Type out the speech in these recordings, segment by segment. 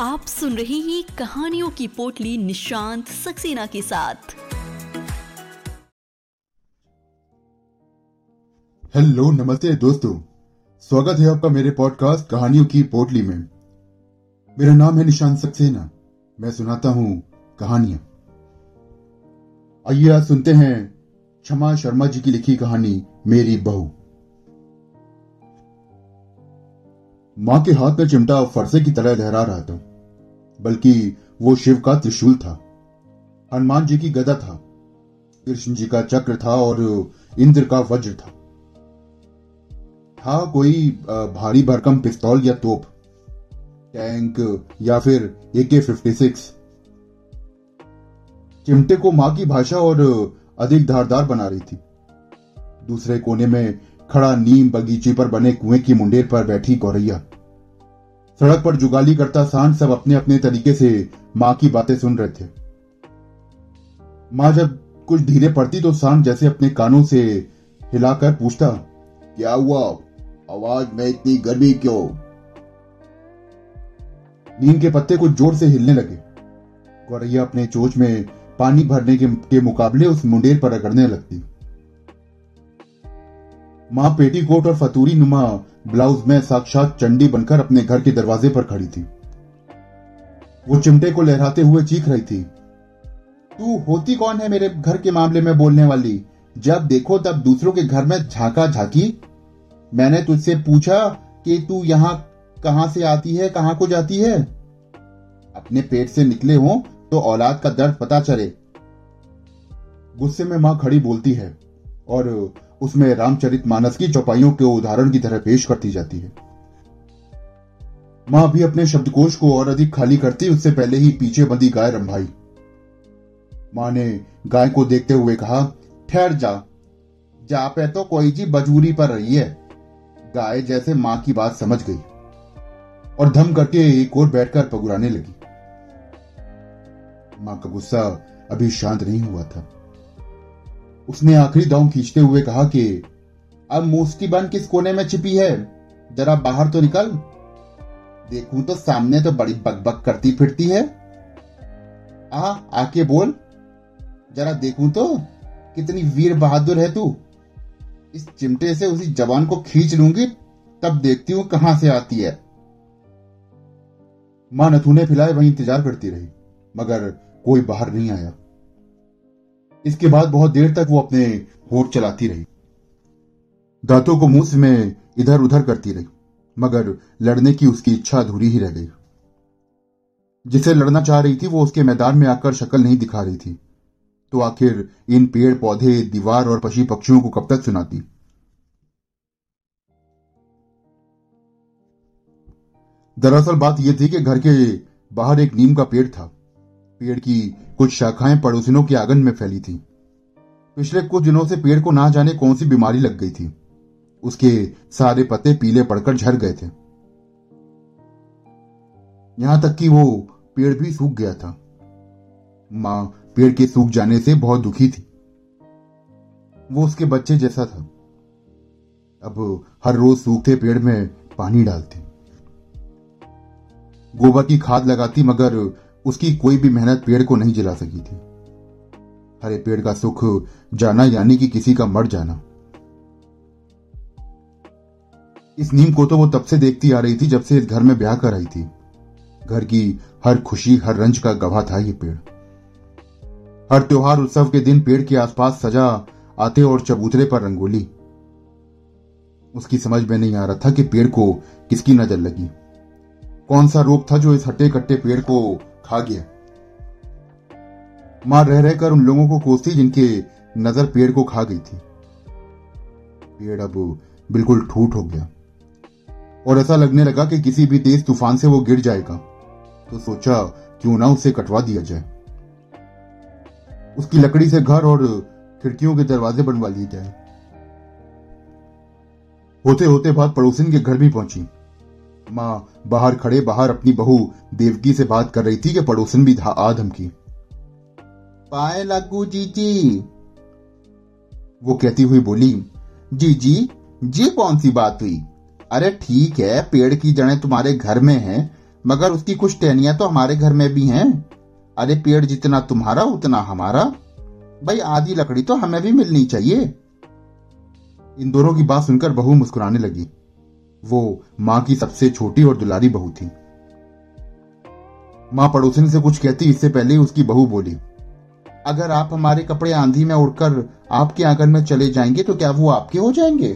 आप सुन रहे हैं कहानियों की पोटली निशांत सक्सेना के साथ। हेलो, नमस्ते दोस्तों। स्वागत है आपका मेरे पॉडकास्ट कहानियों की पोटली में। मेरा नाम है निशांत सक्सेना। मैं सुनाता हूँ कहानियाँ। आइए आज सुनते हैं क्षमा शर्मा जी की लिखी कहानी, मेरी बहू। माँ के हाथ में चिमटा फरसे की तरह लहरा रहा था। बल्कि वो शिव का त्रिशूल था। हनुमान जी की गदा था। कृष्ण जी का चक्र था और इंद्र का वज्र था। था कोई भारी भरकम पिस्तौल या तोप, टैंक या फिर ए के फिफ्टी सिक्स। चिमटे को माँ की भाषा और अधिक धारदार बना रही थी। दूसरे कोने में खड़ा नीम बगीचे पर बने कुएँ की मुंडेर पर बैठी गौरैया। सड़क पर जुगाली करता सांड सब अपने अपने तरीके से माँ की बातें सुन रहे थे। माँ जब कुछ धीरे पड़ती तो सांड जैसे अपने कानों से हिलाकर पूछता क्या हुआ? आवाज़ में इतनी गर्मी क्यों? नीम के पत्ते कुछ ज़ोर से हिलने लगे। गौरैया अपने चोच में पानी भरने के, मुकाबले उस मुंडेर पर रगड़ने लगती। माँ पेटी कोट और फतूरी नुमा ब्लाउज में साक्षात चंडी बनकर अपने घर के दरवाजे पर खड़ी थी। वो चिमटे को लहराते हुए चीख रही थी। तू होती कौन है मेरे घर के मामले में बोलने वाली? जब देखो तब दूसरों के घर में झांका झांकी मैंने तुझसे पूछा कि तू यहाँ कहाँ से आती है, कहाँ को जाती है? अपने पेट से निकले हो तो औलाद का दर्द पता चले। गुस्से में माँ खड़ी बोलती है और उसमें रामचरित मानस की चौपाइयों के उदाहरण की तरह पेश करती जाती है। माँ भी अपने शब्दकोश को और अधिक खाली करती, उससे पहले ही पीछे बंदी गाय रंभाई। माँ ने गाय को देखते हुए कहा, ठहर जा। जा पे तो कोई जी बजूरी पर रही है। गाय जैसे माँ की बात समझ गई। और धम करके एक और बैठकर पगुराने लगी। माँ का गुस्सा अभी शांत नहीं हुआ था। उसने आखिरी दाव खींचते हुए कहा कि, अब मूस्टी बन किस कोने में छिपी है? जरा बाहर तो निकल। देखूँ तो सामने तो बड़ी बकबक करती फिरती है। आ, आके बोल। जरा देखूँ तो कितनी वीर बहादुर है तू। इस चिमटे से उसी जवान को खींच लूँगी, तब देखती हूँ कहाँ से आती है। माँ नथुने फिलाए वहीं इंतज़ार करती रही, मगर कोई बाहर नहीं आया। इसके बाद बहुत देर तक वो अपने होठ चलाती रही। दांतों को मुँह में इधर उधर करती रही, मगर लड़ने की उसकी इच्छा अधूरी ही रह गई। जिसे लड़ना चाह रही थी, वो उसके मैदान में आकर शक्ल नहीं दिखा रही थी। तो आखिर इन पेड़, पौधे, दीवार और पशु पक्षियों को कब तक सुनाती? दरअसल बात यह थी कि घर के बाहर एक नीम का पेड़ था। पेड़ की कुछ शाखाएँ पड़ोसिनों के आँगन में फैली थी। पिछले कुछ दिनों से पेड़ को ना जाने कौन सी बीमारी लग गई थी। उसके सारे पत्ते पीले पड़कर झड़ गए थे। यहाँ तक कि वो पेड़ भी सूख गया था। माँ पेड़ के सूख जाने से बहुत दुखी थी। वो उसके बच्चे जैसा था। अब हर रोज सूखते पेड़ में पानी डालती। गोबर की खाद लगाती मगर उसकी कोई भी मेहनत पेड़ को नहीं जला सकी थी। हरे पेड़ का सुख जाना यानी कि किसी का मर जाना। इस नीम को तो वो तब से देखती आ रही थी जब से इस घर में ब्याह कर आई थी। घर की हर खुशी, हर रंज का गवाह था ये पेड़। हर त्योहार उत्सव के दिन पेड़ के आसपास सजा आते और चबूतरे पर रंगोली। उसकी समझ में नहीं आ रहा था कि पेड़ को किसकी नज़र लगी। कौन सा रोग था जो इस हट्टे कट्टे पेड़ को खा गया? माँ रह रहकर उन लोगों को कोसती जिनके नज़र पेड़ को खा गई थी। पेड़ अब बिल्कुल ठूट हो गया। और ऐसा लगने लगा कि किसी भी तेज तूफ़ान से वो गिर जाएगा। तो सोचा, क्यों ना उसे कटवा दिया जाए। उसकी लकड़ी से घर और खिड़कियों के दरवाजे बनवा लिए जाए होते होते बात पड़ोसिन के घर भी पहुँची। माँ बाहर खड़े बाहर अपनी बहू देवकी से बात कर रही थी कि पड़ोसन भी था आ धमकी पाए लागू जीजी। वो कहती हुई बोली जी जी जी कौन सी बात हुई? अरे ठीक है पेड़ की जड़ें तुम्हारे घर में हैं मगर उसकी कुछ टहनियाँ तो हमारे घर में भी हैं। अरे पेड़ जितना तुम्हारा उतना हमारा। भाई आधी लकड़ी तो हमें भी मिलनी चाहिए। इन दोनों की बात सुनकर बहू मुस्कुराने लगी। वो माँ की सबसे छोटी और दुलारी बहू थी। माँ पड़ोसिन से कुछ कहती, इससे पहले उसकी बहू बोली, अगर आप हमारे कपड़े आंधी में उड़कर आपके आँगन में चले जाएँगे तो क्या वो आपके हो जाएँगे?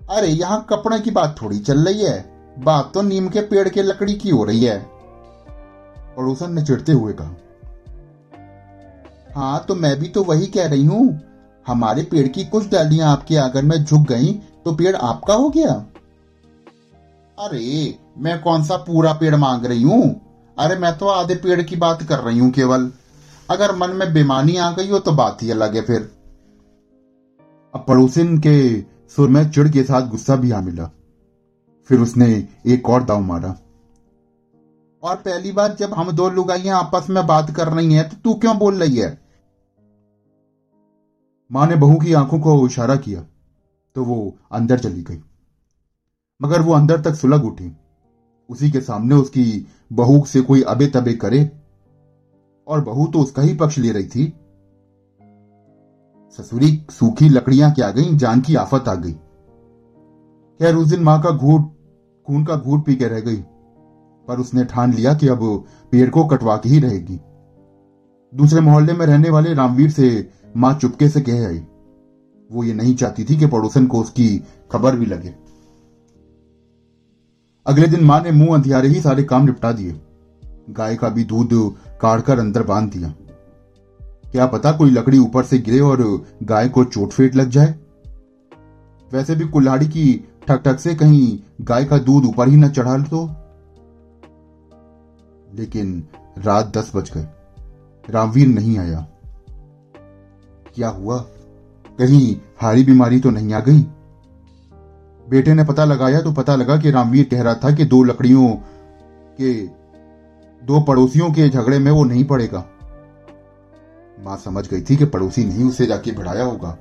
अरे, यहाँ कपड़े की बात थोड़ी चल रही है। बात तो नीम के पेड़ के लकड़ी की हो रही है। पड़ोसन ने चिढ़ते हुए कहा हाँ तो मैं भी तो वही कह रही हूँ। हमारे पेड़ की कुछ डालियाँ आपके आँगन में झुक गई तो पेड़ आपका हो गया? अरे, मैं कौन सा पूरा पेड़ मांग रही हूँ? अरे, मैं तो आधे पेड़ की बात कर रही हूँ केवल। अगर मन में बेमानी आ गई हो तो बात ही अलग है फिर। अब पड़ोसिन के सुर में चिड़ के साथ गुस्सा भी आ मिला। फिर उसने एक और दाव मारा। और पहली बार जब हम दो लुगाइयाँ आपस में बात कर रही हैं तो तू क्यों बोल रही है? माँ ने बहू की आँखों को इशारा किया। तो वो अंदर चली गई। मगर वो अंदर तक सुलग उठी। उसी के सामने उसकी बहू से कोई अबे तबे करे, और बहू तो उसका ही पक्ष ले रही थी। ससुरी सूखी लकड़ियाँ क्या गई? जान की आफत आ गई। खैर, उस दिन माँ का घूट, खून का घूट पी के रह गई। पर उसने ठान लिया कि अब पेड़ को कटवा के ही रहेगी। दूसरे मोहल्ले में रहने वाले रामवीर से माँ चुपके से कह आई। वो ये नहीं चाहती थी कि पड़ोसन को उसकी खबर भी लगे। अगले दिन माँ ने मुँह अंधियारे ही सारे काम निपटा दिए। गाय का भी दूध काढ़कर अंदर बाँध दिया। क्या पता कोई लकड़ी ऊपर से गिरे और गाय को चोट फेट लग जाए? वैसे भी कुल्हाड़ी की ठक ठक से कहीं गाय का दूध ऊपर ही न चढ़ा तो। लेकिन रात दस बज गए। रामवीर नहीं आया। क्या हुआ? कहीं हारी बीमारी तो नहीं आ गई? बेटे ने पता लगाया तो पता लगा कि रामवीर कह रहा था कि दो लकड़ियों के, दो पड़ोसियों के झगड़े में वो नहीं पड़ेगा। माँ समझ गई थी कि पड़ोसी नहीं, उसे जाके बढ़ाया होगा।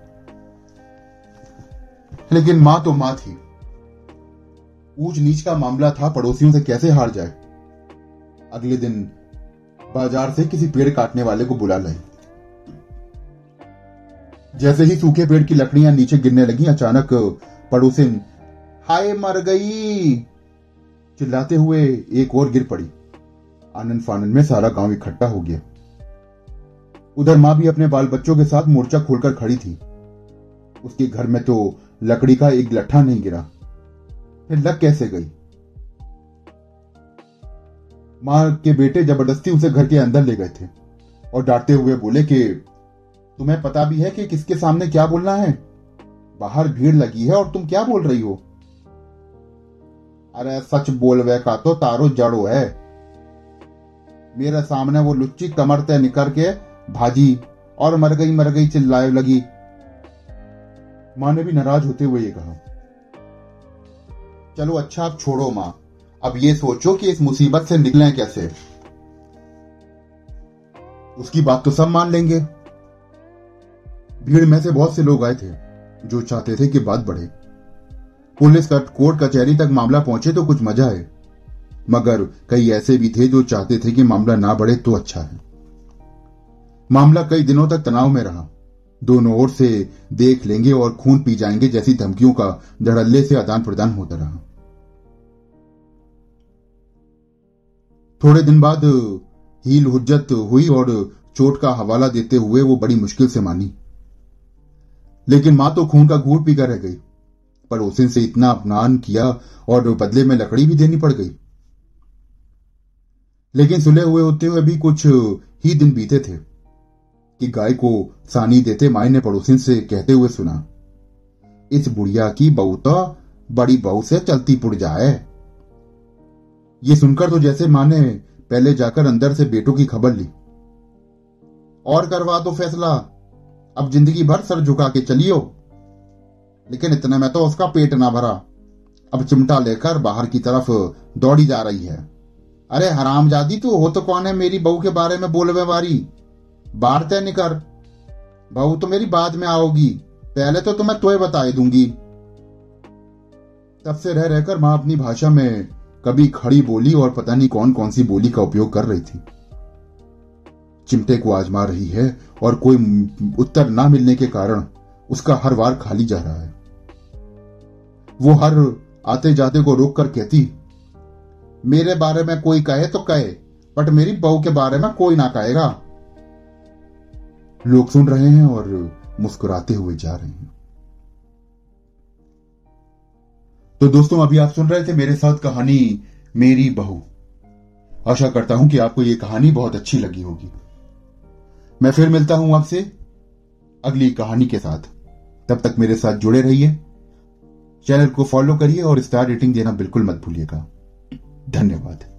लेकिन माँ तो माँ थी। ऊंच नीच का मामला था, पड़ोसियों से कैसे हार जाए? अगले दिन बाज़ार से किसी पेड़ काटने वाले को बुला लाए। जैसे ही सूखे पेड़ की लकड़ियाँ नीचे गिरने लगी, अचानक पड़ोसिन हाय मर गई। चिल्लाते हुए एक और गिर पड़ी। आनंद फानंद में सारा गाँव इकट्ठा हो गया। उधर माँ भी अपने बाल बच्चों के साथ मोर्चा खोलकर खड़ी थी। उसके घर में तो लकड़ी का एक लट्ठा नहीं गिरा। फिर लग कैसे गई? माँ के बेटे ज़बरदस्ती उसे घर के अंदर ले गए थे और डांटते हुए बोले कि तुम्हें पता भी है कि किसके सामने क्या बोलना है? बाहर भीड़ लगी है और तुम क्या बोल रही हो? अरे सच बोलवे का तो तारो जड़ो है। मेरे सामने वो लुच्ची कमर तय निकर के भाजी और मर गई मर गई चिल्लाए लगी। माँ ने भी नाराज़ होते हुए ये कहा। चलो अच्छा आप छोड़ो माँ। अब ये सोचो कि इस मुसीबत से निकलें कैसे? उसकी बात तो सब मान लेंगे। भीड़ में से बहुत से लोग आए थे, जो चाहते थे कि बात बढ़े। पुलिस का कोर्ट कचहरी तक मामला पहुँचे तो कुछ मज़ा है मगर कई ऐसे भी थे जो चाहते थे कि मामला ना बढ़े तो अच्छा है। मामला कई दिनों तक तनाव में रहा। दोनों ओर से देख लेंगे और खून पी जाएँगे जैसी धमकियों का धड़ल्ले से आदान प्रदान होता रहा। थोड़े दिन बाद हील हुज्जत हुई और चोट का हवाला देते हुए वो बड़ी मुश्किल से मानी। लेकिन माँ तो खून का घूट पीकर रह गई। पर पड़ोसिन से इतना अपमान किया और बदले में लकड़ी भी देनी पड़ गई। लेकिन सुले हुए होते हुए भी कुछ ही दिन बीते थे कि गाय को सानी देते माई ने पड़ोसिन से कहते हुए सुना, इस बुढ़िया की बहू तो बड़ी बहू से चलती पुड़ जाए। ये सुनकर तो जैसे माँ ने पहले जाकर अंदर से बेटों की खबर ली। और करवा दो फैसला अब ज़िंदगी भर सर झुका के चलियो। लेकिन इतने में तो उसका पेट ना भरा। अब चिमटा लेकर बाहर की तरफ़ दौड़ी जा रही है। अरे हराम जादी तू हो तो कौन है मेरी बहू के बारे में बोलवे वारी बाहर तय निकर। बहू तो मेरी बाद में आओगी। पहले तो तुम्हें तोय बताए दूँगी। तब से रह रहकर माँ अपनी भाषा में कभी खड़ी बोली और पता नहीं कौन कौन सी बोली का उपयोग कर रही थी। चिमटे को आजमा रही है और कोई उत्तर ना मिलने के कारण उसका हर वार खाली जा रहा है। वो हर आते जाते को रोक कर कहती, मेरे बारे में कोई कहे तो कहे, बट मेरी बहू के बारे में कोई ना कहेगा। लोग सुन रहे हैं और मुस्कुराते हुए जा रहे हैं। तो दोस्तों, अभी आप सुन रहे थे मेरे साथ कहानी मेरी बहू। आशा करता हूँ कि आपको यह कहानी बहुत अच्छी लगी होगी। मैं फिर मिलता हूँ आपसे अगली कहानी के साथ। तब तक मेरे साथ जुड़े रहिए। चैनल को फॉलो करिए और स्टार रेटिंग देना बिल्कुल मत भूलिएगा। धन्यवाद।